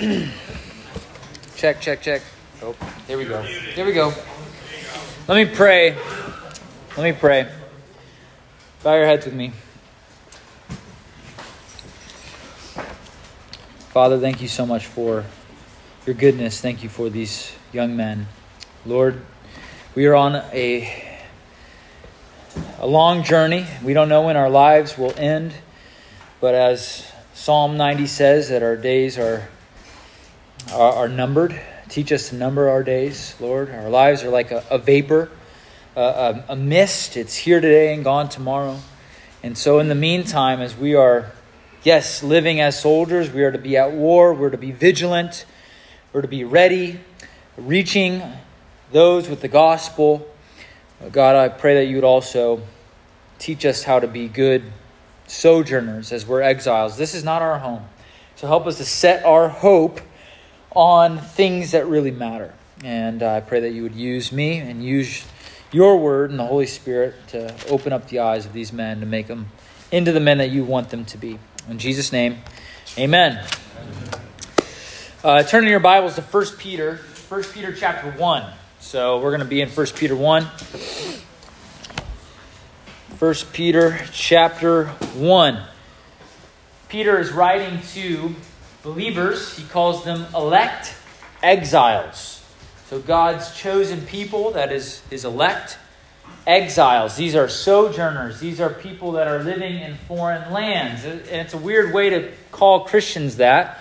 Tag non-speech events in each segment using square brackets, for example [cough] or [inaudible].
[clears throat] check, check, check. Oh, there we go. Here we go. Let me pray. Let me pray. Bow your heads with me. Father, thank you so much for your goodness. Thank you for these young men. Lord, we are on a, a long journey. We don't know when our lives will end, but as Psalm 90 says, that our days are, are, are numbered. Teach us to number our days, Lord. Our lives are like a, a vapor, a, a mist. It's here today and gone tomorrow. And so, in the meantime, as we are Yes, living as soldiers, we are to be at war, we're to be vigilant, we're to be ready, reaching those with the gospel. God, I pray that you would also teach us how to be good sojourners as we're exiles. This is not our home. So help us to set our hope on things that really matter. And I pray that you would use me and use your word and the Holy Spirit to open up the eyes of these men to make them into the men that you want them to be. In Jesus' name, amen. Uh, turn in your Bibles to 1 Peter, 1 Peter chapter 1. So we're going to be in 1 Peter 1. 1 Peter chapter 1. Peter is writing to believers. He calls them elect exiles. So God's chosen people, that is his elect exiles. These are sojourners. These are people that are living in foreign lands. And it's a weird way to call Christians that.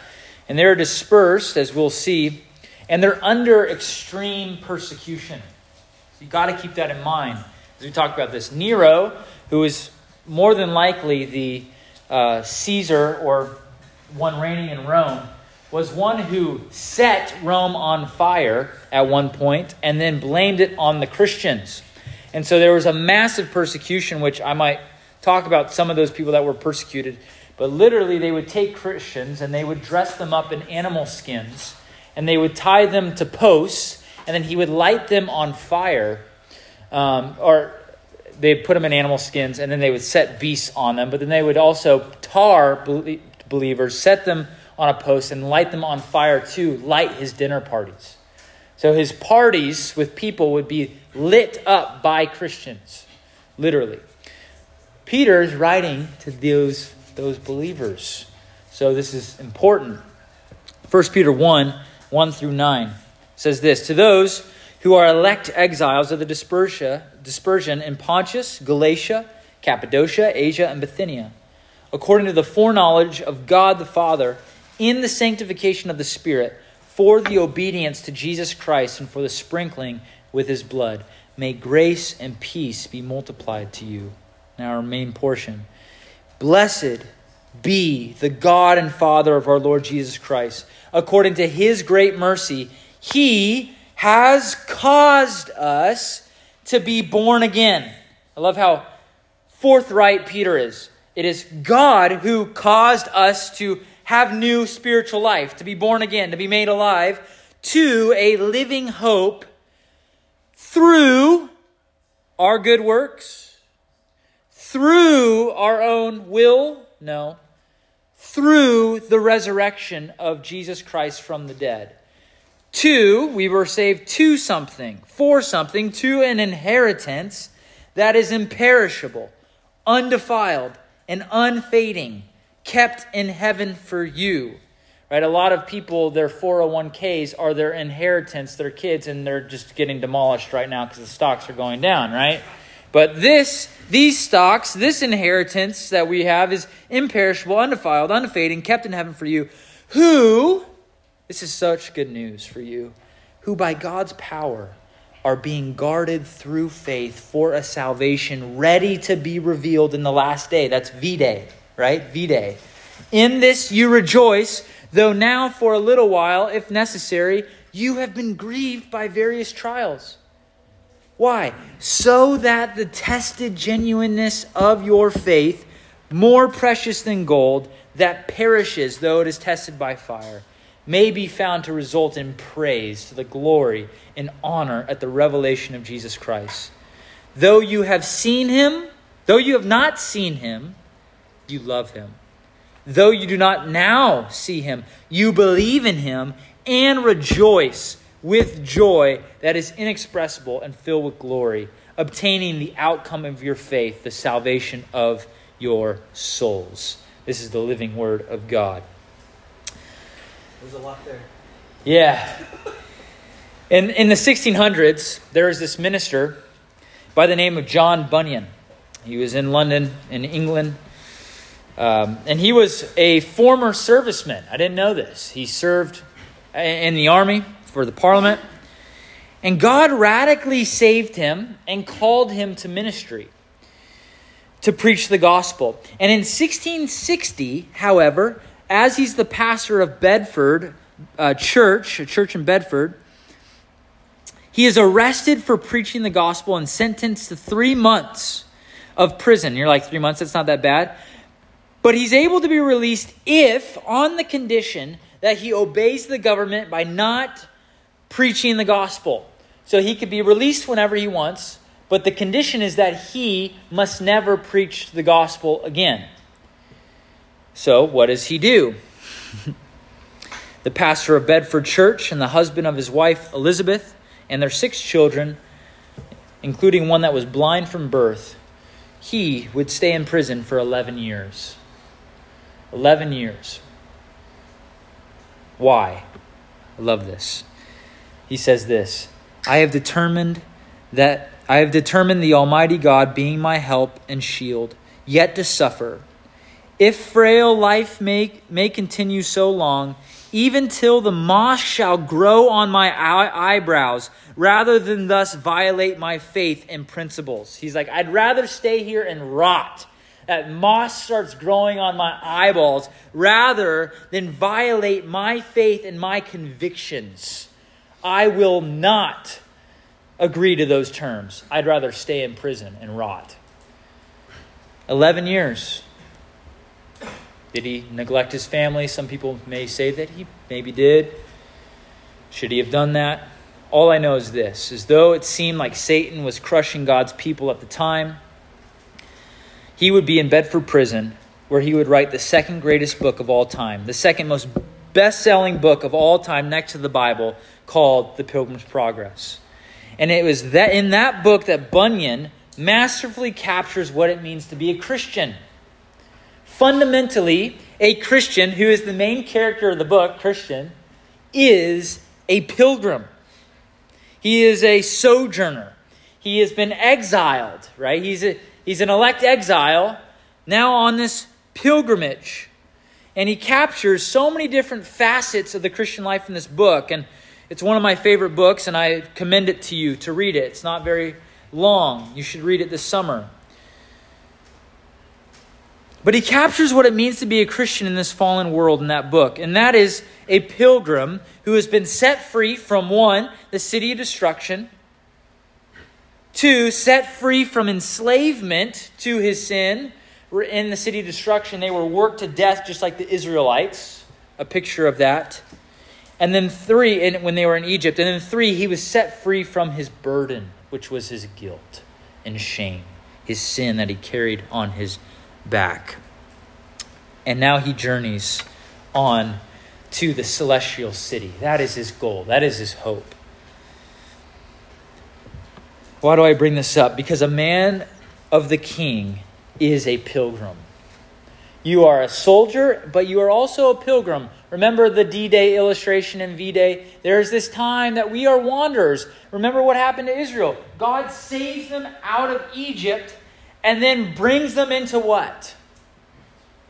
And they're dispersed, as we'll see, and they're under extreme persecution. So you've got to keep that in mind as we talk about this. Nero, who is more than likely the uh, Caesar or one reigning in Rome, was one who set Rome on fire at one point and then blamed it on the Christians. And so there was a massive persecution, which I might talk about some of those people that were persecuted. But literally, they would take Christians and they would dress them up in animal skins and they would tie them to posts and then he would light them on fire. Um, or they'd put them in animal skins and then they would set beasts on them. But then they would also tar believers, set them on a post, and light them on fire to light his dinner parties. So his parties with people would be lit up by Christians, literally. Peter is writing to those, those believers. So this is important. 1 Peter 1 1 through 9 says this To those who are elect exiles of the dispersion in Pontus, Galatia, Cappadocia, Asia, and Bithynia, according to the foreknowledge of God the Father, in the sanctification of the Spirit, for the obedience to Jesus Christ and for the sprinkling with his blood. May grace and peace be multiplied to you. Now, our main portion. Blessed be the God and Father of our Lord Jesus Christ. According to his great mercy, he has caused us to be born again. I love how forthright Peter is. It is God who caused us to have new spiritual life, to be born again, to be made alive, to a living hope through our good works, through our own will, no, through the resurrection of Jesus Christ from the dead. Two, we were saved to something, for something, to an inheritance that is imperishable, undefiled, and unfading, kept in heaven for you Right? A lot of people, their 401ks are their inheritance, their kids, and they're just getting demolished right now because the stocks are going down, right? But this, these stocks, this inheritance that we have is imperishable, undefiled, unfading, kept in heaven for you, who, this is such good news for you, who by God's power are being guarded through faith for a salvation ready to be revealed in the last day. That's V Day, right? V Day. In this you rejoice though now for a little while, if necessary, you have been grieved by various trials. Why? So that the tested genuineness of your faith, more precious than gold, that perishes though it is tested by fire, may be found to result in praise to the glory and honor at the revelation of Jesus Christ. Though you have seen him, though you have not seen him, you love him. though you do not now see him, you believe in him and rejoice with joy that is inexpressible and filled with glory, obtaining the outcome of your faith, the salvation of your souls. This is the living word of God. There's a lot there. Yeah. In, in the 1600s, there was this minister by the name of John Bunyan. He was in London, in England. Um, and he was a former serviceman. I didn't know this. He served in the army for the parliament. And God radically saved him and called him to ministry to preach the gospel. And in 1660, however, as he's the pastor of Bedford uh, Church, a church in Bedford, he is arrested for preaching the gospel and sentenced to three months of prison. You're like, three months? That's not that bad. But he's able to be released if, on the condition that he obeys the government by not preaching the gospel. So he could be released whenever he wants, but the condition is that he must never preach the gospel again. So, what does he do? [laughs] the pastor of Bedford Church and the husband of his wife Elizabeth and their six children, including one that was blind from birth, he would stay in prison for 11 years. 11 years. Why? I love this. He says this I have determined that I have determined the Almighty God being my help and shield, yet to suffer. If frail life may, may continue so long, even till the moss shall grow on my eye- eyebrows, rather than thus violate my faith and principles. He's like, I'd rather stay here and rot that moss starts growing on my eyeballs rather than violate my faith and my convictions. I will not agree to those terms. I'd rather stay in prison and rot. 11 years. Did he neglect his family? Some people may say that he maybe did. Should he have done that? All I know is this as though it seemed like Satan was crushing God's people at the time, he would be in Bedford prison where he would write the second greatest book of all time, the second most best selling book of all time next to the Bible called The Pilgrim's Progress. And it was that in that book that Bunyan masterfully captures what it means to be a Christian. Fundamentally, a Christian, who is the main character of the book, Christian, is a pilgrim. He is a sojourner. He has been exiled, right? He's a, He's an elect exile now on this pilgrimage. And he captures so many different facets of the Christian life in this book. And it's one of my favorite books, and I commend it to you to read it. It's not very long. You should read it this summer. But he captures what it means to be a Christian in this fallen world in that book. And that is a pilgrim who has been set free from one, the city of destruction, Two, set free from enslavement to his sin. In the city of destruction, they were worked to death just like the Israelites. A picture of that. And then three, and when they were in Egypt. And then three, he was set free from his burden, which was his guilt and shame, his sin that he carried on his back. And now he journeys on to the celestial city. That is his goal, that is his hope. Why do I bring this up? Because a man of the king is a pilgrim. You are a soldier, but you are also a pilgrim. Remember the D Day illustration in V Day? There's this time that we are wanderers. Remember what happened to Israel? God saves them out of Egypt and then brings them into what?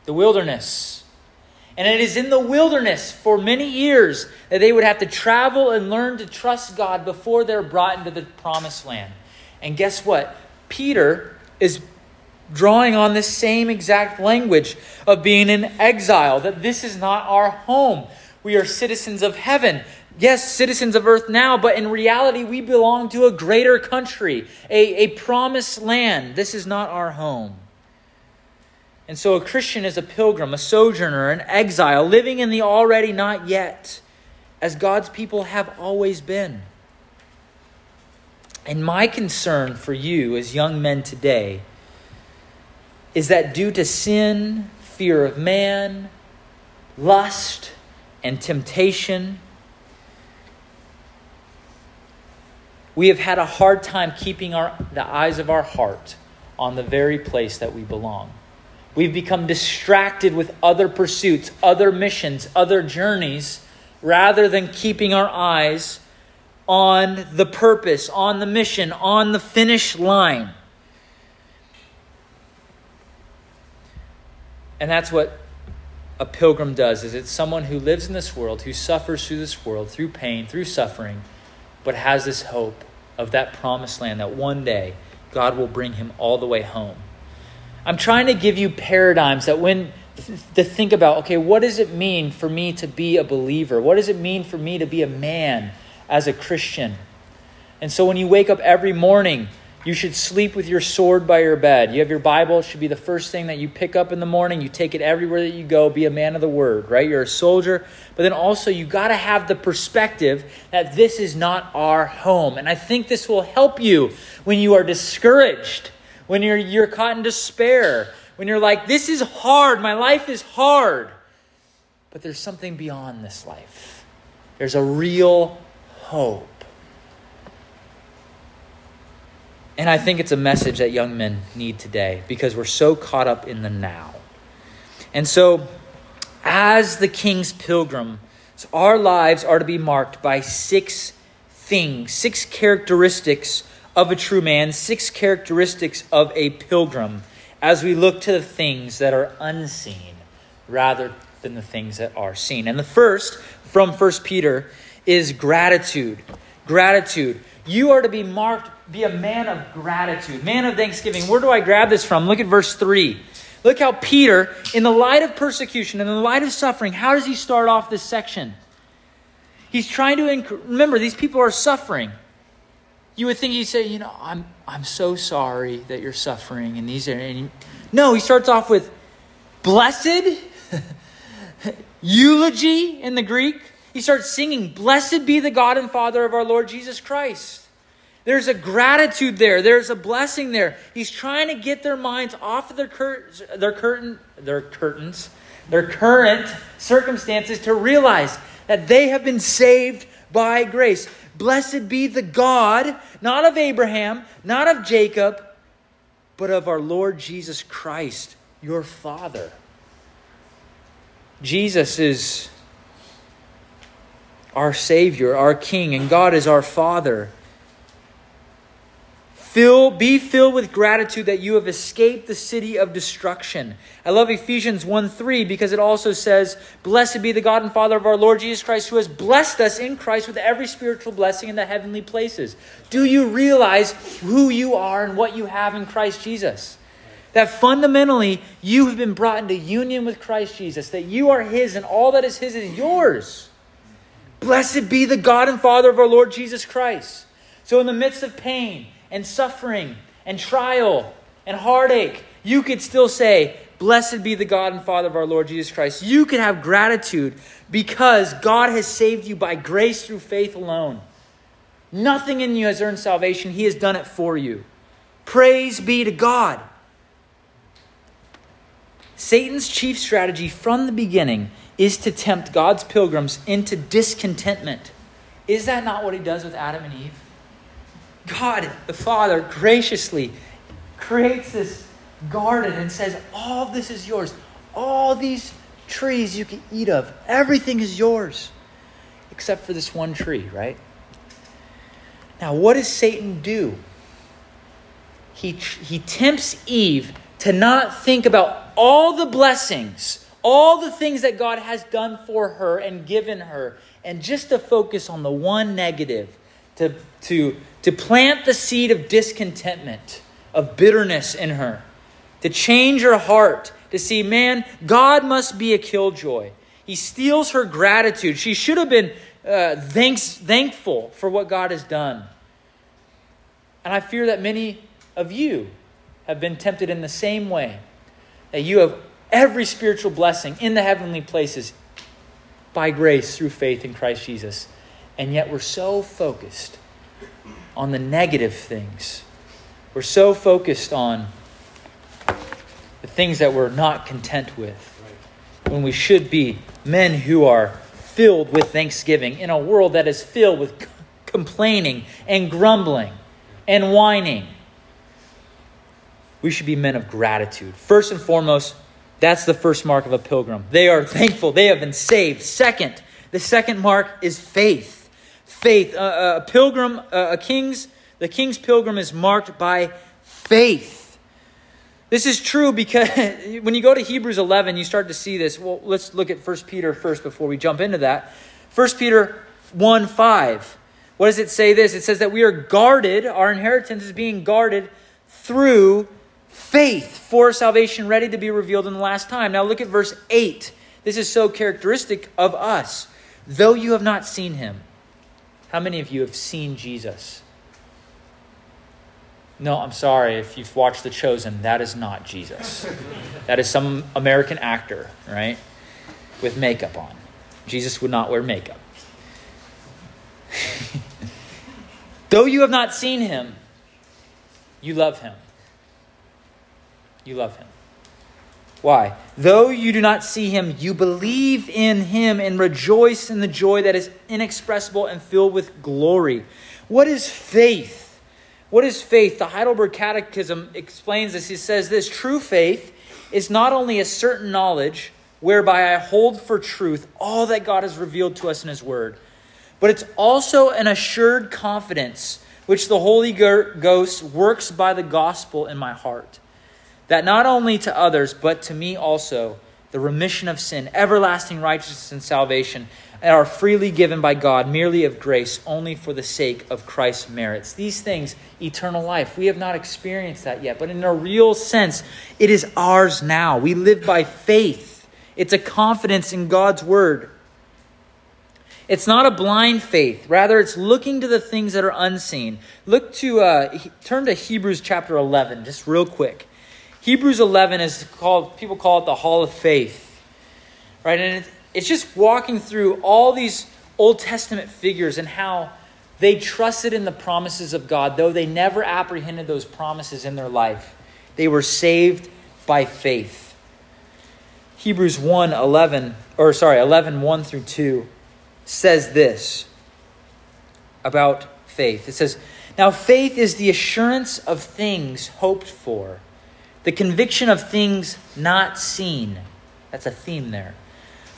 The wilderness. And it is in the wilderness for many years that they would have to travel and learn to trust God before they're brought into the promised land. And guess what? Peter is drawing on this same exact language of being in exile, that this is not our home. We are citizens of heaven. Yes, citizens of earth now, but in reality, we belong to a greater country, a, a promised land. This is not our home. And so a Christian is a pilgrim, a sojourner, an exile, living in the already not yet, as God's people have always been. And my concern for you as young men today is that due to sin, fear of man, lust, and temptation. We have had a hard time keeping our, the eyes of our heart on the very place that we belong. We've become distracted with other pursuits, other missions, other journeys, rather than keeping our eyes on the purpose, on the mission, on the finish line. And that's what a pilgrim does is it's someone who lives in this world, who suffers through this world, through pain, through suffering, but has this hope of that promised land that one day God will bring him all the way home. I'm trying to give you paradigms that when to think about, okay, what does it mean for me to be a believer? What does it mean for me to be a man as a Christian? And so when you wake up every morning, you should sleep with your sword by your bed. You have your Bible, it should be the first thing that you pick up in the morning. You take it everywhere that you go. Be a man of the word, right? You're a soldier. But then also, you got to have the perspective that this is not our home. And I think this will help you when you are discouraged, when you're, you're caught in despair, when you're like, this is hard, my life is hard. But there's something beyond this life, there's a real hope. And I think it's a message that young men need today because we're so caught up in the now. And so, as the king's pilgrim, our lives are to be marked by six things, six characteristics of a true man, six characteristics of a pilgrim as we look to the things that are unseen rather than the things that are seen. And the first from 1 Peter is gratitude. Gratitude. You are to be marked be a man of gratitude, man of thanksgiving. Where do I grab this from? Look at verse 3. Look how Peter, in the light of persecution, in the light of suffering, how does he start off this section? He's trying to inc- remember these people are suffering. You would think he'd say, you know, I'm I'm so sorry that you're suffering, and these are. And he, no, he starts off with blessed [laughs] eulogy in the Greek. He starts singing, "Blessed be the God and Father of our Lord Jesus Christ." There's a gratitude there. There's a blessing there. He's trying to get their minds off of their cur- their curtain their curtains, their current circumstances to realize that they have been saved by grace. Blessed be the God, not of Abraham, not of Jacob, but of our Lord Jesus Christ, your Father. Jesus is our Savior, our King, and God is our Father. Fill, be filled with gratitude that you have escaped the city of destruction. I love Ephesians 1 3 because it also says, Blessed be the God and Father of our Lord Jesus Christ, who has blessed us in Christ with every spiritual blessing in the heavenly places. Do you realize who you are and what you have in Christ Jesus? That fundamentally you have been brought into union with Christ Jesus, that you are His and all that is His is yours. Blessed be the God and Father of our Lord Jesus Christ. So, in the midst of pain, and suffering and trial and heartache, you could still say, Blessed be the God and Father of our Lord Jesus Christ. You can have gratitude because God has saved you by grace through faith alone. Nothing in you has earned salvation, He has done it for you. Praise be to God. Satan's chief strategy from the beginning is to tempt God's pilgrims into discontentment. Is that not what he does with Adam and Eve? God, the Father, graciously creates this garden and says, All this is yours. All these trees you can eat of. Everything is yours. Except for this one tree, right? Now, what does Satan do? He, he tempts Eve to not think about all the blessings, all the things that God has done for her and given her, and just to focus on the one negative, to, to to plant the seed of discontentment, of bitterness in her, to change her heart, to see, man, God must be a killjoy. He steals her gratitude. She should have been uh, thanks, thankful for what God has done. And I fear that many of you have been tempted in the same way, that you have every spiritual blessing in the heavenly places by grace through faith in Christ Jesus. And yet we're so focused on the negative things. We're so focused on the things that we're not content with. When we should be men who are filled with thanksgiving in a world that is filled with c- complaining and grumbling and whining. We should be men of gratitude. First and foremost, that's the first mark of a pilgrim. They are thankful, they have been saved. Second, the second mark is faith. Faith. Uh, a pilgrim, a king's, the king's pilgrim is marked by faith. This is true because [laughs] when you go to Hebrews 11, you start to see this. Well, let's look at 1 Peter first before we jump into that. 1 Peter 1 5. What does it say this? It says that we are guarded, our inheritance is being guarded through faith for salvation ready to be revealed in the last time. Now look at verse 8. This is so characteristic of us. Though you have not seen him, how many of you have seen Jesus? No, I'm sorry if you've watched The Chosen, that is not Jesus. [laughs] that is some American actor, right? With makeup on. Jesus would not wear makeup. [laughs] Though you have not seen him, you love him. You love him. Why? Though you do not see him, you believe in him and rejoice in the joy that is inexpressible and filled with glory. What is faith? What is faith? The Heidelberg Catechism explains this. He says this true faith is not only a certain knowledge whereby I hold for truth all that God has revealed to us in his word, but it's also an assured confidence which the Holy Ghost works by the gospel in my heart that not only to others, but to me also, the remission of sin, everlasting righteousness, and salvation are freely given by God, merely of grace, only for the sake of Christ's merits. These things, eternal life, we have not experienced that yet, but in a real sense, it is ours now. We live by faith, it's a confidence in God's word. It's not a blind faith. Rather, it's looking to the things that are unseen. Look to, uh, turn to Hebrews chapter 11, just real quick. Hebrews 11 is called, people call it the Hall of Faith. Right? And it's just walking through all these Old Testament figures and how they trusted in the promises of God, though they never apprehended those promises in their life. They were saved by faith. Hebrews 1 11, or sorry, 11 1 through 2 says this about faith. It says, Now faith is the assurance of things hoped for the conviction of things not seen. That's a theme there.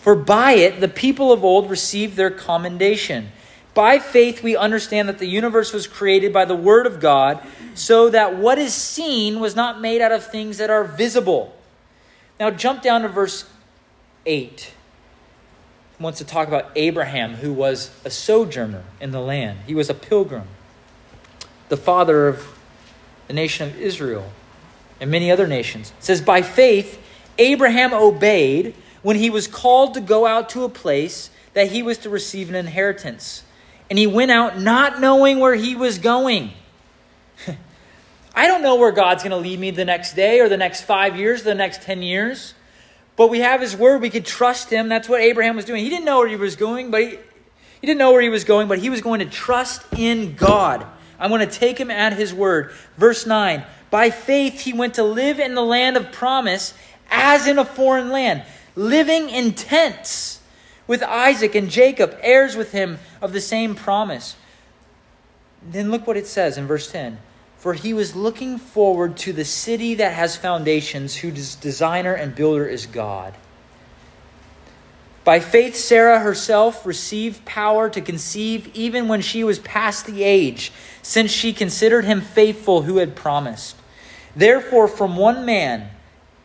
For by it the people of old received their commendation. By faith, we understand that the universe was created by the Word of God, so that what is seen was not made out of things that are visible. Now, jump down to verse 8. He wants to talk about Abraham, who was a sojourner in the land. He was a pilgrim, the father of the nation of Israel and many other nations. It says, By faith, Abraham obeyed when he was called to go out to a place that he was to receive an inheritance. And he went out not knowing where he was going. [laughs] I don't know where God's going to lead me the next day or the next five years, the next 10 years. But we have his word. We could trust him. That's what Abraham was doing. He didn't know where he was going, but he, he didn't know where he was going, but he was going to trust in God. I'm going to take him at his word. Verse 9 by faith, he went to live in the land of promise as in a foreign land, living in tents with Isaac and Jacob, heirs with him of the same promise. Then look what it says in verse 10 For he was looking forward to the city that has foundations, whose designer and builder is God. By faith, Sarah herself received power to conceive even when she was past the age, since she considered him faithful who had promised. Therefore, from one man,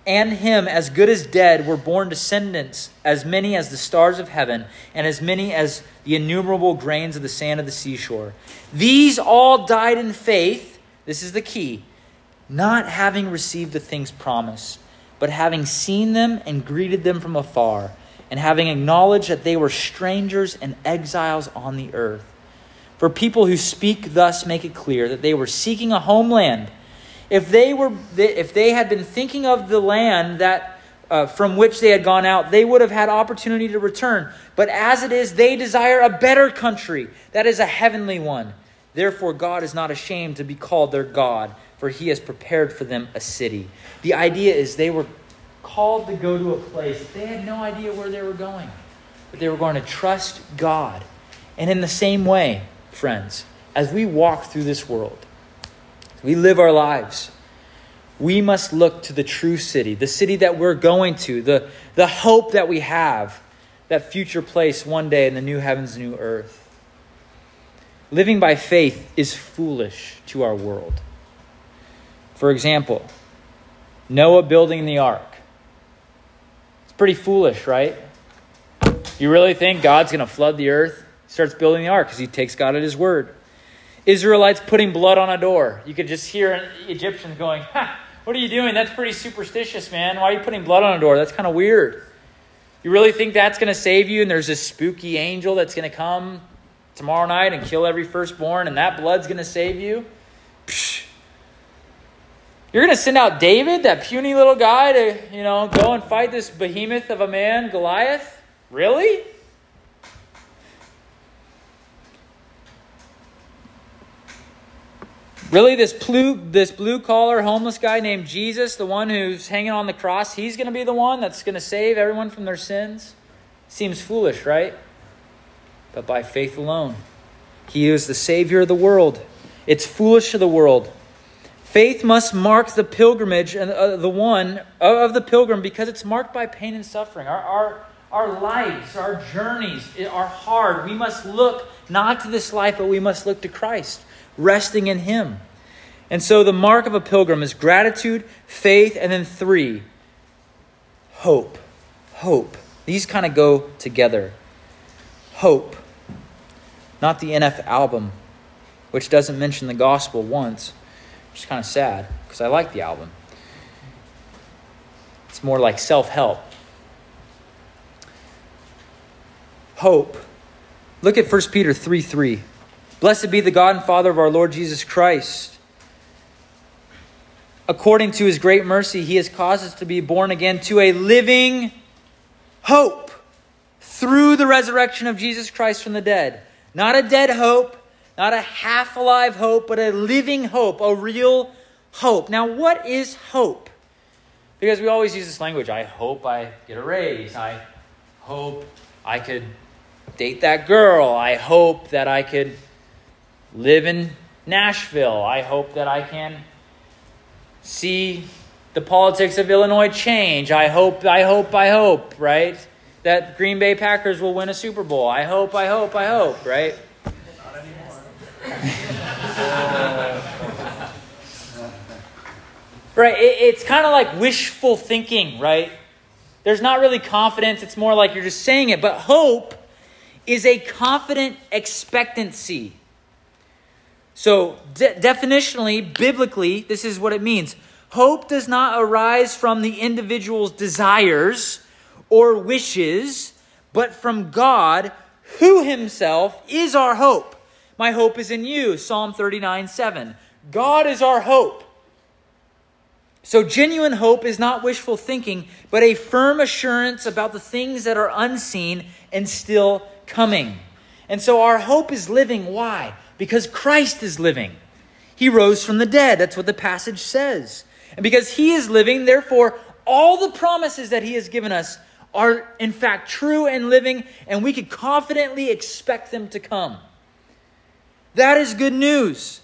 and him as good as dead, were born descendants, as many as the stars of heaven, and as many as the innumerable grains of the sand of the seashore. These all died in faith, this is the key, not having received the things promised, but having seen them and greeted them from afar, and having acknowledged that they were strangers and exiles on the earth. For people who speak thus make it clear that they were seeking a homeland. If they, were, if they had been thinking of the land that, uh, from which they had gone out, they would have had opportunity to return. But as it is, they desire a better country, that is a heavenly one. Therefore, God is not ashamed to be called their God, for he has prepared for them a city. The idea is they were called to go to a place. They had no idea where they were going, but they were going to trust God. And in the same way, friends, as we walk through this world, we live our lives, we must look to the true city, the city that we're going to, the, the hope that we have, that future place one day in the new heavens, new earth. Living by faith is foolish to our world. For example, Noah building the ark. Pretty foolish, right? You really think God's going to flood the earth? He starts building the ark because he takes God at his word. Israelites putting blood on a door. You could just hear an Egyptian going, ha, what are you doing? That's pretty superstitious, man. Why are you putting blood on a door? That's kind of weird. You really think that's going to save you? And there's this spooky angel that's going to come tomorrow night and kill every firstborn, and that blood's going to save you? Psh. You're going to send out David, that puny little guy, to, you know, go and fight this behemoth of a man, Goliath? Really? Really, this blue, this blue collar homeless guy named Jesus, the one who's hanging on the cross, he's going to be the one that's going to save everyone from their sins? Seems foolish, right? But by faith alone. He is the Savior of the world. It's foolish to the world. Faith must mark the pilgrimage and uh, the one of the pilgrim because it's marked by pain and suffering. Our, our, our lives, our journeys are hard. We must look not to this life, but we must look to Christ resting in Him. And so the mark of a pilgrim is gratitude, faith, and then three, hope. Hope. These kind of go together. Hope. Not the NF album, which doesn't mention the gospel once, which is kind of sad because I like the album. It's more like self help. Hope. Look at 1 Peter 3 3. Blessed be the God and Father of our Lord Jesus Christ. According to his great mercy, he has caused us to be born again to a living hope through the resurrection of Jesus Christ from the dead. Not a dead hope, not a half alive hope, but a living hope, a real hope. Now, what is hope? Because we always use this language I hope I get a raise. I hope I could date that girl. I hope that I could live in Nashville. I hope that I can see the politics of Illinois change. I hope, I hope, I hope, right? That Green Bay Packers will win a Super Bowl. I hope, I hope, I hope, right? [laughs] Right, it, it's kind of like wishful thinking, right? There's not really confidence, it's more like you're just saying it. But hope is a confident expectancy. So, de- definitionally, biblically, this is what it means hope does not arise from the individual's desires or wishes, but from God, who himself is our hope. My hope is in you, Psalm 39 7. God is our hope. So, genuine hope is not wishful thinking, but a firm assurance about the things that are unseen and still coming. And so, our hope is living. Why? Because Christ is living. He rose from the dead. That's what the passage says. And because he is living, therefore, all the promises that he has given us are in fact true and living, and we could confidently expect them to come. That is good news,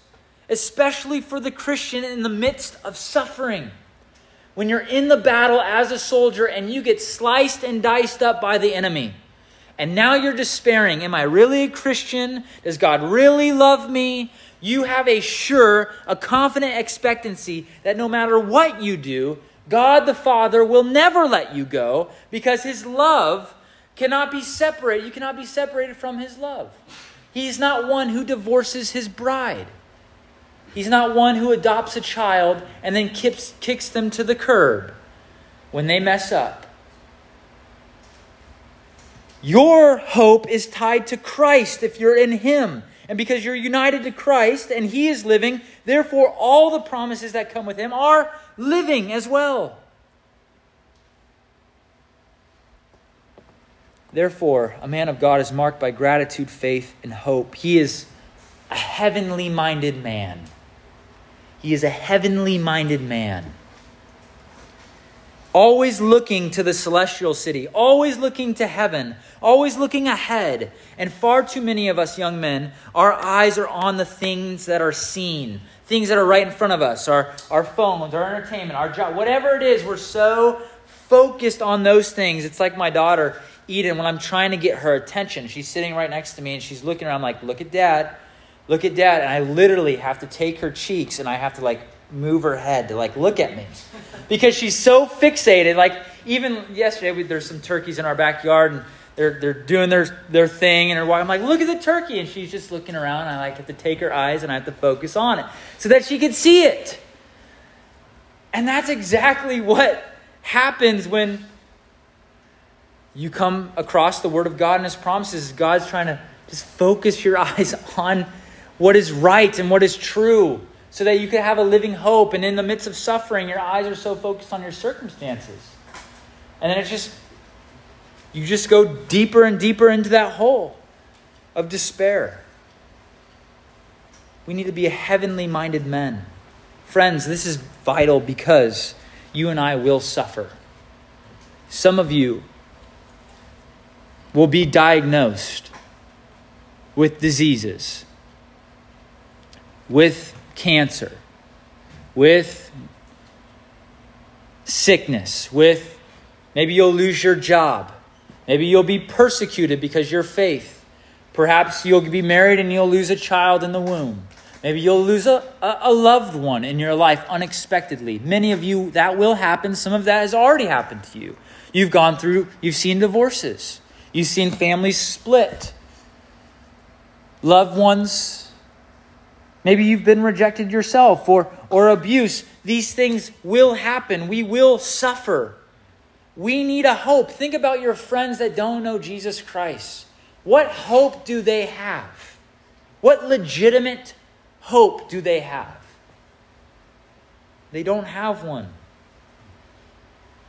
especially for the Christian in the midst of suffering. When you're in the battle as a soldier and you get sliced and diced up by the enemy and now you're despairing. Am I really a Christian? Does God really love me? You have a sure, a confident expectancy that no matter what you do, God the Father will never let you go because his love cannot be separated. You cannot be separated from his love. He's not one who divorces his bride. He's not one who adopts a child and then kicks, kicks them to the curb when they mess up. Your hope is tied to Christ if you're in Him. And because you're united to Christ and He is living, therefore all the promises that come with Him are living as well. Therefore, a man of God is marked by gratitude, faith, and hope. He is a heavenly minded man. He is a heavenly minded man. always looking to the celestial city, always looking to heaven, always looking ahead. And far too many of us young men, our eyes are on the things that are seen, things that are right in front of us, our, our phones, our entertainment, our job, whatever it is, we're so focused on those things. It's like my daughter, Eden, when I'm trying to get her attention, she's sitting right next to me and she's looking around like, look at dad, look at dad. And I literally have to take her cheeks and I have to like move her head to like look at me [laughs] because she's so fixated. Like even yesterday, we, there's some turkeys in our backyard and they're, they're doing their, their thing and I'm like, look at the turkey. And she's just looking around. And I like have to take her eyes and I have to focus on it so that she can see it. And that's exactly what happens when you come across the Word of God and His promises. God's trying to just focus your [laughs] eyes on what is right and what is true so that you can have a living hope. And in the midst of suffering, your eyes are so focused on your circumstances. And then it's just, you just go deeper and deeper into that hole of despair. We need to be heavenly minded men. Friends, this is vital because you and I will suffer. Some of you will be diagnosed with diseases, with cancer, with sickness, with maybe you'll lose your job, maybe you'll be persecuted because your faith. Perhaps you'll be married and you'll lose a child in the womb. Maybe you'll lose a, a, loved one in your life unexpectedly. Many of you, that will happen. Some of that has already happened to you. You've gone through, you've seen divorces, you've seen families split, loved ones. Maybe you've been rejected yourself or, or abuse. These things will happen. We will suffer. We need a hope. Think about your friends that don't know Jesus Christ. What hope do they have? What legitimate hope do they have? They don't have one.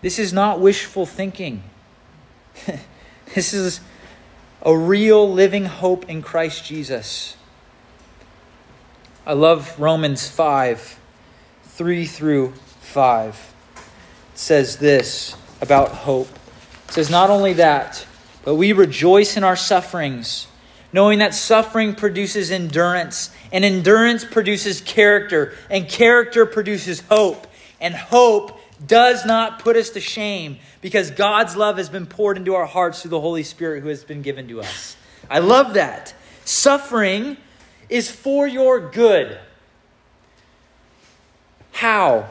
This is not wishful thinking. [laughs] this is a real living hope in Christ Jesus. I love Romans 5 3 through 5. It says this about hope. It says, Not only that, but we rejoice in our sufferings knowing that suffering produces endurance, and endurance produces character, and character produces hope, and hope does not put us to shame because God's love has been poured into our hearts through the Holy Spirit who has been given to us. I love that. Suffering is for your good. How?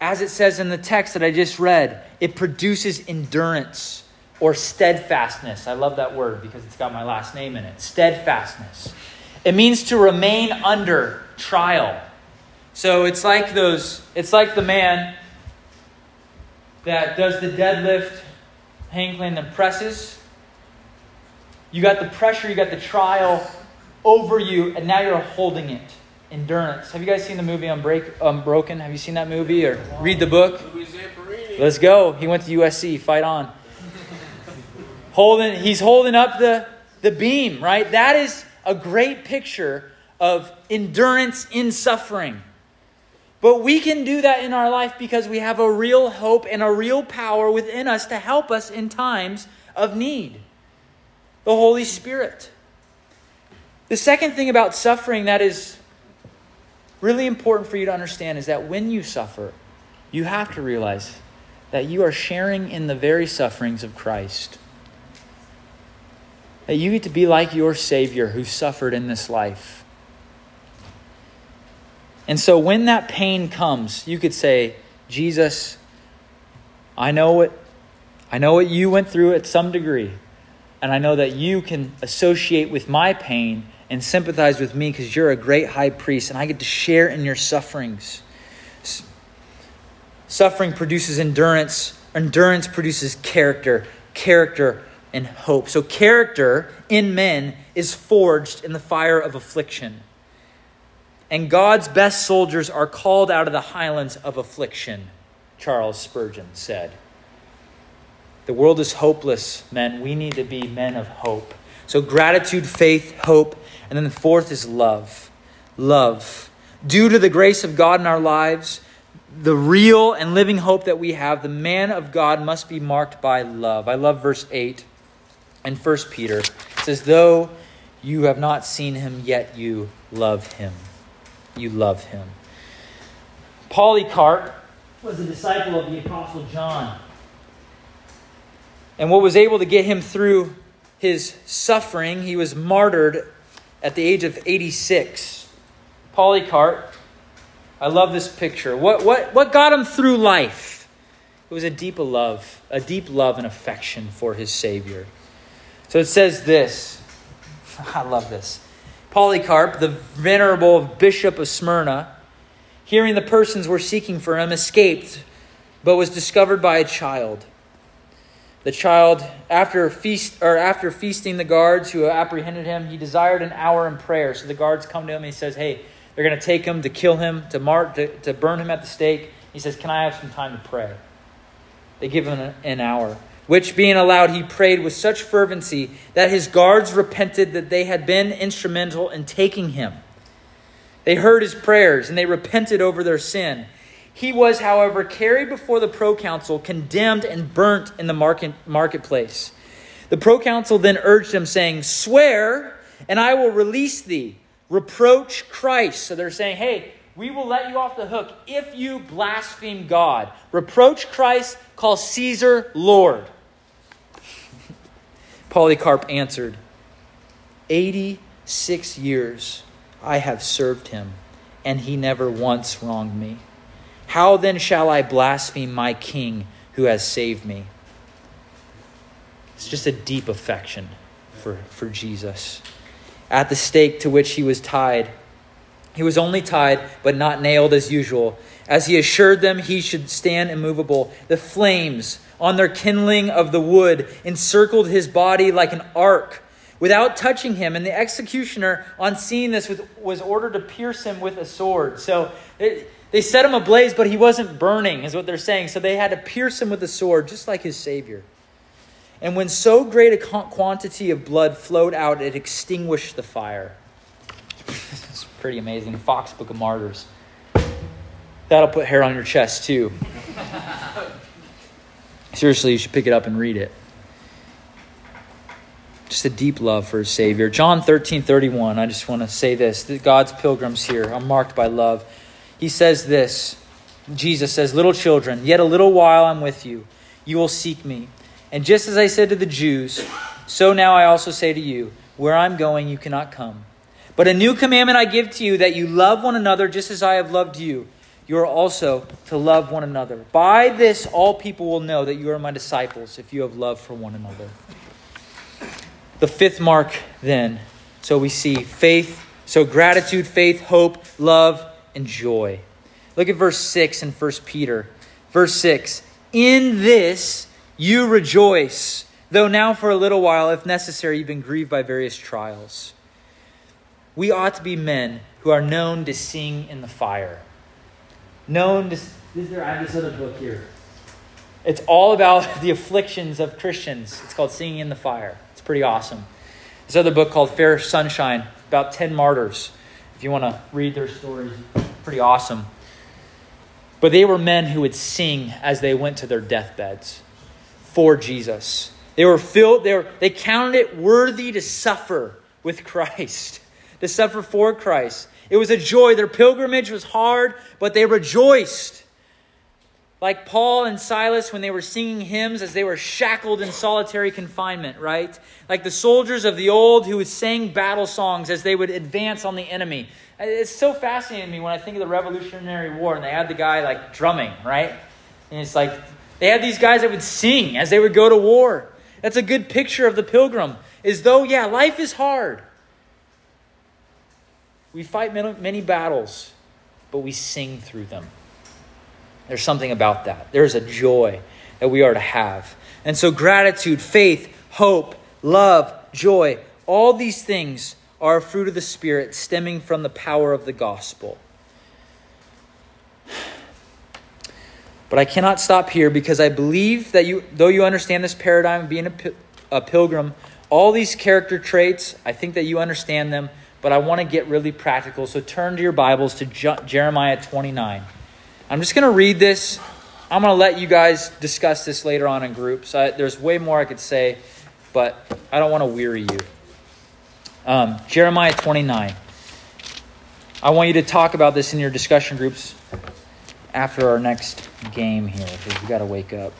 As it says in the text that I just read, it produces endurance or steadfastness. I love that word because it's got my last name in it. Steadfastness. It means to remain under trial. So it's like those, it's like the man that does the deadlift, hang clean, and presses. You got the pressure, you got the trial over you, and now you're holding it. Endurance. Have you guys seen the movie Unbreak, Unbroken? Have you seen that movie or read the book? Let's go. He went to USC. Fight on [laughs] holding, he's holding up the, the beam, right? That is a great picture of endurance in suffering. But we can do that in our life because we have a real hope and a real power within us to help us in times of need the Holy Spirit. The second thing about suffering that is really important for you to understand is that when you suffer, you have to realize that you are sharing in the very sufferings of Christ. That you get to be like your Savior who suffered in this life. And so when that pain comes, you could say, Jesus, I know what I know what you went through at some degree. And I know that you can associate with my pain and sympathize with me because you're a great high priest and I get to share in your sufferings. Suffering produces endurance, endurance produces character, character and hope. So, character in men is forged in the fire of affliction. And God's best soldiers are called out of the highlands of affliction, Charles Spurgeon said. The world is hopeless, men. We need to be men of hope. So, gratitude, faith, hope. And then the fourth is love. Love. Due to the grace of God in our lives, the real and living hope that we have, the man of God must be marked by love. I love verse 8 in 1 Peter. It says, Though you have not seen him, yet you love him. You love him. Polycarp was a disciple of the Apostle John. And what was able to get him through his suffering, he was martyred at the age of 86. Polycarp, I love this picture. What, what, what got him through life? It was a deep love, a deep love and affection for his Savior. So it says this. [laughs] I love this. Polycarp, the venerable bishop of Smyrna, hearing the persons were seeking for him, escaped, but was discovered by a child. The child, after feast or after feasting the guards who apprehended him, he desired an hour in prayer. So the guards come to him and he says, Hey, they're going to take him to kill him, to, mark, to, to burn him at the stake. He says, Can I have some time to pray? They give him an hour. Which being allowed, he prayed with such fervency that his guards repented that they had been instrumental in taking him. They heard his prayers and they repented over their sin. He was, however, carried before the proconsul, condemned, and burnt in the market, marketplace. The proconsul then urged him, saying, Swear, and I will release thee. Reproach Christ. So they're saying, Hey, we will let you off the hook if you blaspheme God. Reproach Christ, call Caesar Lord. Polycarp answered, 86 years I have served him, and he never once wronged me. How then shall I blaspheme my king who has saved me? It's just a deep affection for, for Jesus. At the stake to which he was tied, he was only tied, but not nailed as usual. As he assured them he should stand immovable, the flames on their kindling of the wood encircled his body like an ark without touching him. And the executioner, on seeing this, was ordered to pierce him with a sword. So it, they set him ablaze, but he wasn't burning, is what they're saying. So they had to pierce him with a sword, just like his Savior. And when so great a quantity of blood flowed out, it extinguished the fire. [laughs] it's pretty amazing. Foxe Book of Martyrs. That'll put hair on your chest, too. [laughs] Seriously, you should pick it up and read it. Just a deep love for his Savior. John 13 31. I just want to say this. God's pilgrims here are marked by love. He says this Jesus says, Little children, yet a little while I'm with you. You will seek me. And just as I said to the Jews, so now I also say to you, where I'm going, you cannot come. But a new commandment I give to you that you love one another just as I have loved you you are also to love one another. By this, all people will know that you are my disciples if you have love for one another. The fifth mark, then, so we see faith, so gratitude, faith, hope, love, and joy. Look at verse 6 in 1 Peter. Verse 6 In this you rejoice, though now for a little while, if necessary, you've been grieved by various trials. We ought to be men who are known to sing in the fire known. This, I have this other book here. It's all about [laughs] the afflictions of Christians. It's called Singing in the Fire. It's pretty awesome. This other book called Fair Sunshine, about 10 martyrs. If you want to read their stories, pretty awesome. But they were men who would sing as they went to their deathbeds for Jesus. They were filled, they, were, they counted it worthy to suffer with [laughs] Christ, to suffer for Christ. It was a joy. Their pilgrimage was hard, but they rejoiced. Like Paul and Silas when they were singing hymns as they were shackled in solitary confinement, right? Like the soldiers of the old who would sing battle songs as they would advance on the enemy. It's so fascinating to me when I think of the Revolutionary War and they had the guy like drumming, right? And it's like they had these guys that would sing as they would go to war. That's a good picture of the pilgrim. Is though, yeah, life is hard. We fight many battles, but we sing through them. There's something about that. There's a joy that we are to have. And so, gratitude, faith, hope, love, joy, all these things are a fruit of the Spirit stemming from the power of the gospel. But I cannot stop here because I believe that you, though you understand this paradigm of being a, a pilgrim, all these character traits, I think that you understand them but I want to get really practical. So turn to your Bibles to Jeremiah 29. I'm just going to read this. I'm going to let you guys discuss this later on in groups. I, there's way more I could say, but I don't want to weary you. Um, Jeremiah 29. I want you to talk about this in your discussion groups after our next game here because we got to wake up.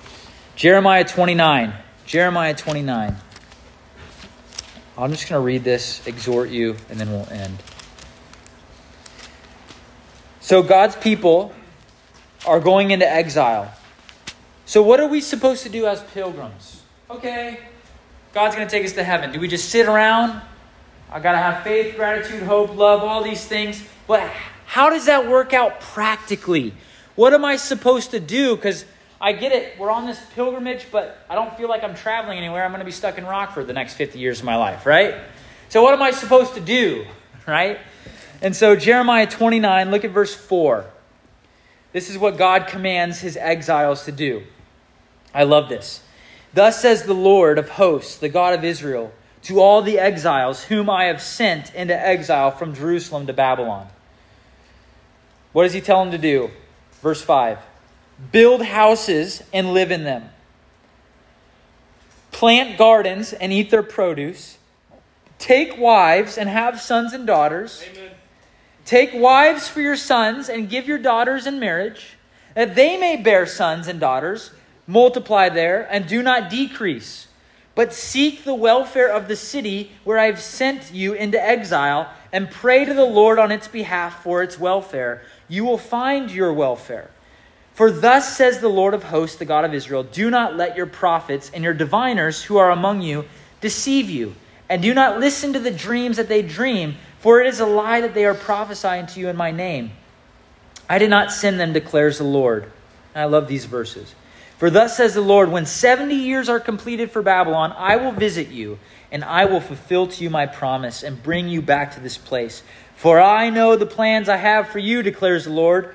Jeremiah 29. Jeremiah 29. I'm just going to read this, exhort you, and then we'll end. So, God's people are going into exile. So, what are we supposed to do as pilgrims? Okay, God's going to take us to heaven. Do we just sit around? I got to have faith, gratitude, hope, love, all these things. But how does that work out practically? What am I supposed to do? Because I get it, we're on this pilgrimage, but I don't feel like I'm traveling anywhere. I'm going to be stuck in Rockford the next 50 years of my life, right? So, what am I supposed to do, [laughs] right? And so, Jeremiah 29, look at verse 4. This is what God commands his exiles to do. I love this. Thus says the Lord of hosts, the God of Israel, to all the exiles whom I have sent into exile from Jerusalem to Babylon. What does he tell them to do? Verse 5 Build houses and live in them, plant gardens and eat their produce, take wives and have sons and daughters. Amen. Take wives for your sons and give your daughters in marriage, that they may bear sons and daughters, multiply there, and do not decrease. But seek the welfare of the city where I have sent you into exile, and pray to the Lord on its behalf for its welfare. You will find your welfare. For thus says the Lord of hosts, the God of Israel Do not let your prophets and your diviners who are among you deceive you, and do not listen to the dreams that they dream, for it is a lie that they are prophesying to you in my name. I did not send them, declares the Lord. And I love these verses. For thus says the Lord, when 70 years are completed for Babylon, I will visit you, and I will fulfill to you my promise, and bring you back to this place. For I know the plans I have for you, declares the Lord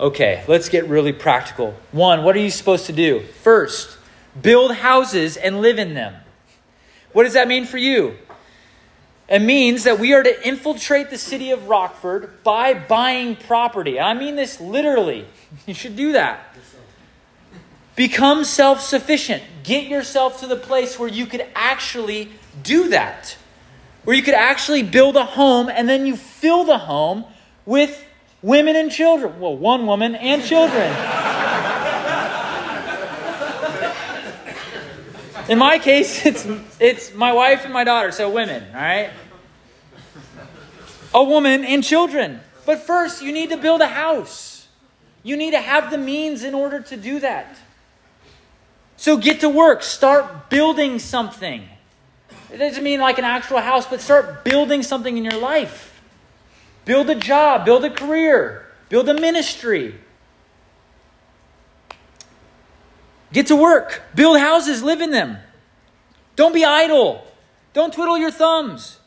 Okay, let's get really practical. One, what are you supposed to do? First, build houses and live in them. What does that mean for you? It means that we are to infiltrate the city of Rockford by buying property. I mean this literally. [laughs] You should do that. Become self sufficient. Get yourself to the place where you could actually do that. Where you could actually build a home and then you fill the home with women and children. Well, one woman and children. In my case, [laughs] it's, it's my wife and my daughter, so women, all right? A woman and children. But first, you need to build a house. You need to have the means in order to do that. So get to work. Start building something. It doesn't mean like an actual house, but start building something in your life. Build a job, build a career, build a ministry. Get to work, build houses, live in them. Don't be idle. Don't twiddle your thumbs.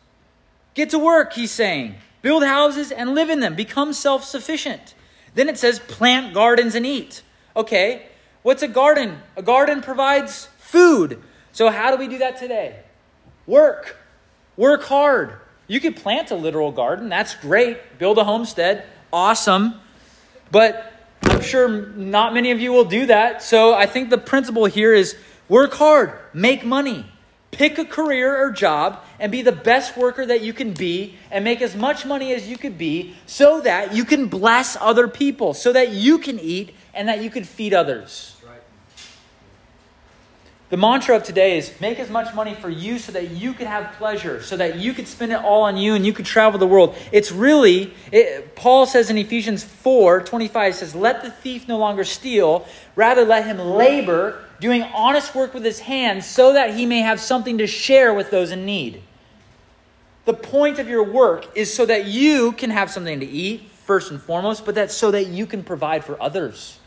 Get to work, he's saying. Build houses and live in them. Become self sufficient. Then it says plant gardens and eat. Okay, what's a garden? A garden provides food. So, how do we do that today? Work. Work hard. You could plant a literal garden, that's great. Build a homestead, awesome. But I'm sure not many of you will do that. So I think the principle here is work hard, make money, pick a career or job, and be the best worker that you can be, and make as much money as you could be so that you can bless other people, so that you can eat and that you can feed others. The mantra of today is make as much money for you so that you could have pleasure, so that you could spend it all on you and you could travel the world. It's really, it, Paul says in Ephesians 4 25, says, Let the thief no longer steal, rather let him labor, doing honest work with his hands, so that he may have something to share with those in need. The point of your work is so that you can have something to eat, first and foremost, but that's so that you can provide for others.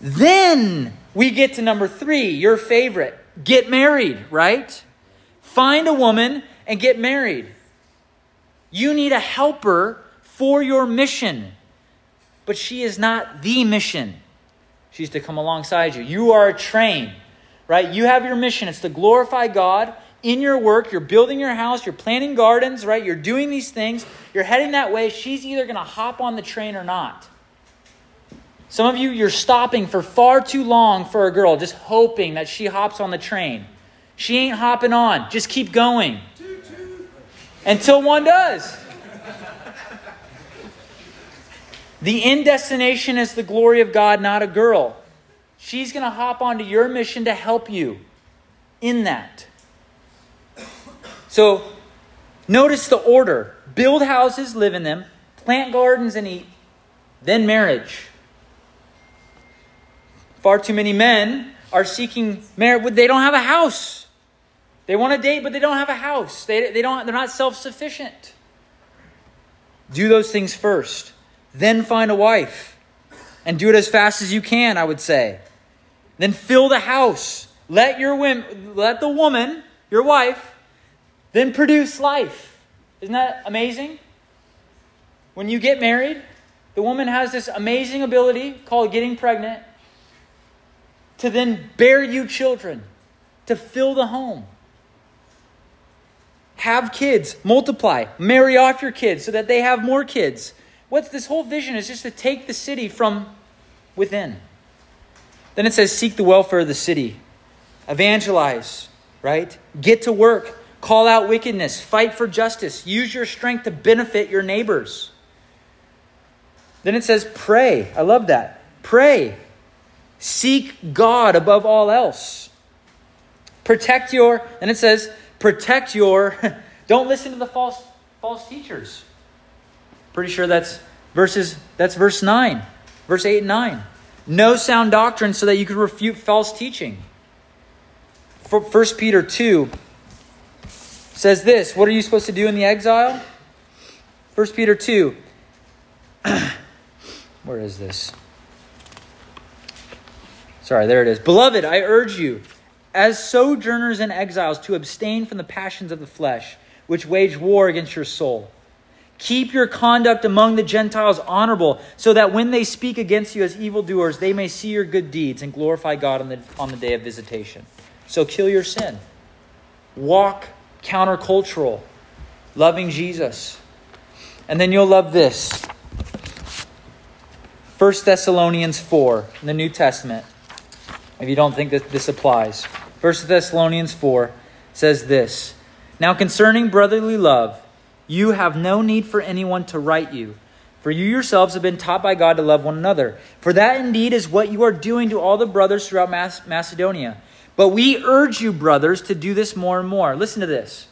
Then we get to number three, your favorite get married, right? Find a woman and get married. You need a helper for your mission, but she is not the mission. She's to come alongside you. You are a train, right? You have your mission. It's to glorify God in your work. You're building your house, you're planting gardens, right? You're doing these things. You're heading that way. She's either going to hop on the train or not. Some of you, you're stopping for far too long for a girl, just hoping that she hops on the train. She ain't hopping on. Just keep going until one does. The end destination is the glory of God, not a girl. She's going to hop onto your mission to help you in that. So, notice the order build houses, live in them, plant gardens, and eat, then marriage. Far too many men are seeking marriage. They don't have a house. They want to date, but they don't have a house. They, they don't, they're not self sufficient. Do those things first. Then find a wife. And do it as fast as you can, I would say. Then fill the house. Let, your women, let the woman, your wife, then produce life. Isn't that amazing? When you get married, the woman has this amazing ability called getting pregnant to then bear you children, to fill the home have kids, multiply, marry off your kids so that they have more kids. What's this whole vision is just to take the city from within. Then it says, seek the welfare of the city, evangelize, right? Get to work, call out wickedness, fight for justice, use your strength to benefit your neighbors. Then it says, pray. I love that. Pray. Seek God above all else. Protect your, and it says, protect your [laughs] don't listen to the false false teachers. Pretty sure that's verses that's verse 9 verse 8 and 9 no sound doctrine so that you can refute false teaching. 1 peter 2 says this what are you supposed to do in the exile? 1 peter 2 [clears throat] where is this sorry there it is beloved i urge you as sojourners and exiles to abstain from the passions of the flesh, which wage war against your soul. Keep your conduct among the Gentiles honorable, so that when they speak against you as evildoers, they may see your good deeds and glorify God on the, on the day of visitation. So kill your sin. Walk countercultural, loving Jesus. And then you'll love this 1 Thessalonians 4 in the New Testament, if you don't think that this applies. 1 Thessalonians 4 says this Now concerning brotherly love, you have no need for anyone to write you, for you yourselves have been taught by God to love one another. For that indeed is what you are doing to all the brothers throughout Macedonia. But we urge you, brothers, to do this more and more. Listen to this.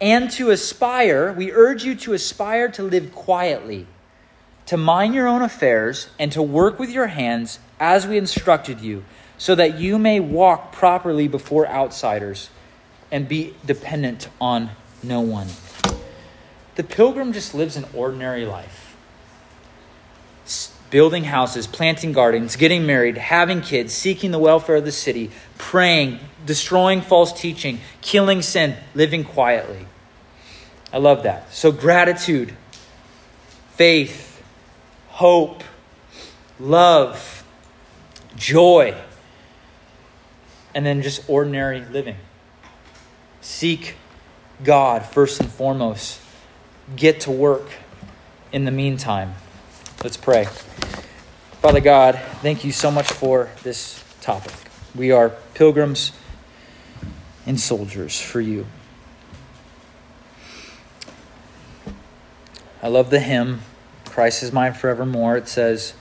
And to aspire, we urge you to aspire to live quietly, to mind your own affairs, and to work with your hands as we instructed you so that you may walk properly before outsiders and be dependent on no one. The pilgrim just lives an ordinary life. Building houses, planting gardens, getting married, having kids, seeking the welfare of the city, praying, destroying false teaching, killing sin, living quietly. I love that. So, gratitude, faith, hope, love, joy and then just ordinary living. Seek God first and foremost. Get to work in the meantime. Let's pray. Father God, thank you so much for this topic. We are pilgrims and soldiers for you. I love the hymn, Christ is mine forevermore. It says,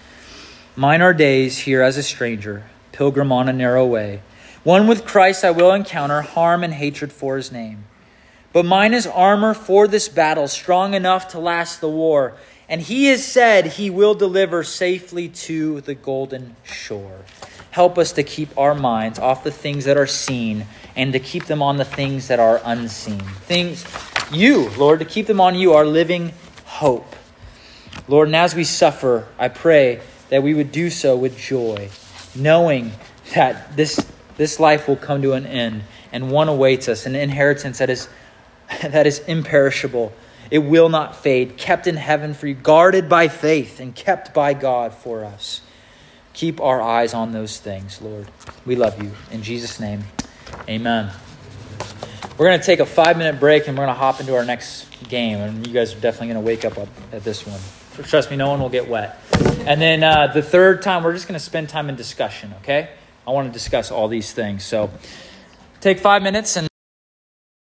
Mine are days here as a stranger, pilgrim on a narrow way. One with Christ I will encounter harm and hatred for his name. But mine is armor for this battle, strong enough to last the war. And he has said he will deliver safely to the golden shore. Help us to keep our minds off the things that are seen and to keep them on the things that are unseen. Things, you, Lord, to keep them on you, our living hope. Lord, and as we suffer, I pray that we would do so with joy knowing that this, this life will come to an end and one awaits us, an inheritance that is, [laughs] that is imperishable. It will not fade, kept in heaven for you, guarded by faith and kept by God for us. Keep our eyes on those things, Lord. We love you. In Jesus' name, amen. We're going to take a five minute break and we're going to hop into our next game. And you guys are definitely going to wake up at this one. Trust me, no one will get wet. And then uh, the third time, we're just going to spend time in discussion, okay? I want to discuss all these things. So take five minutes and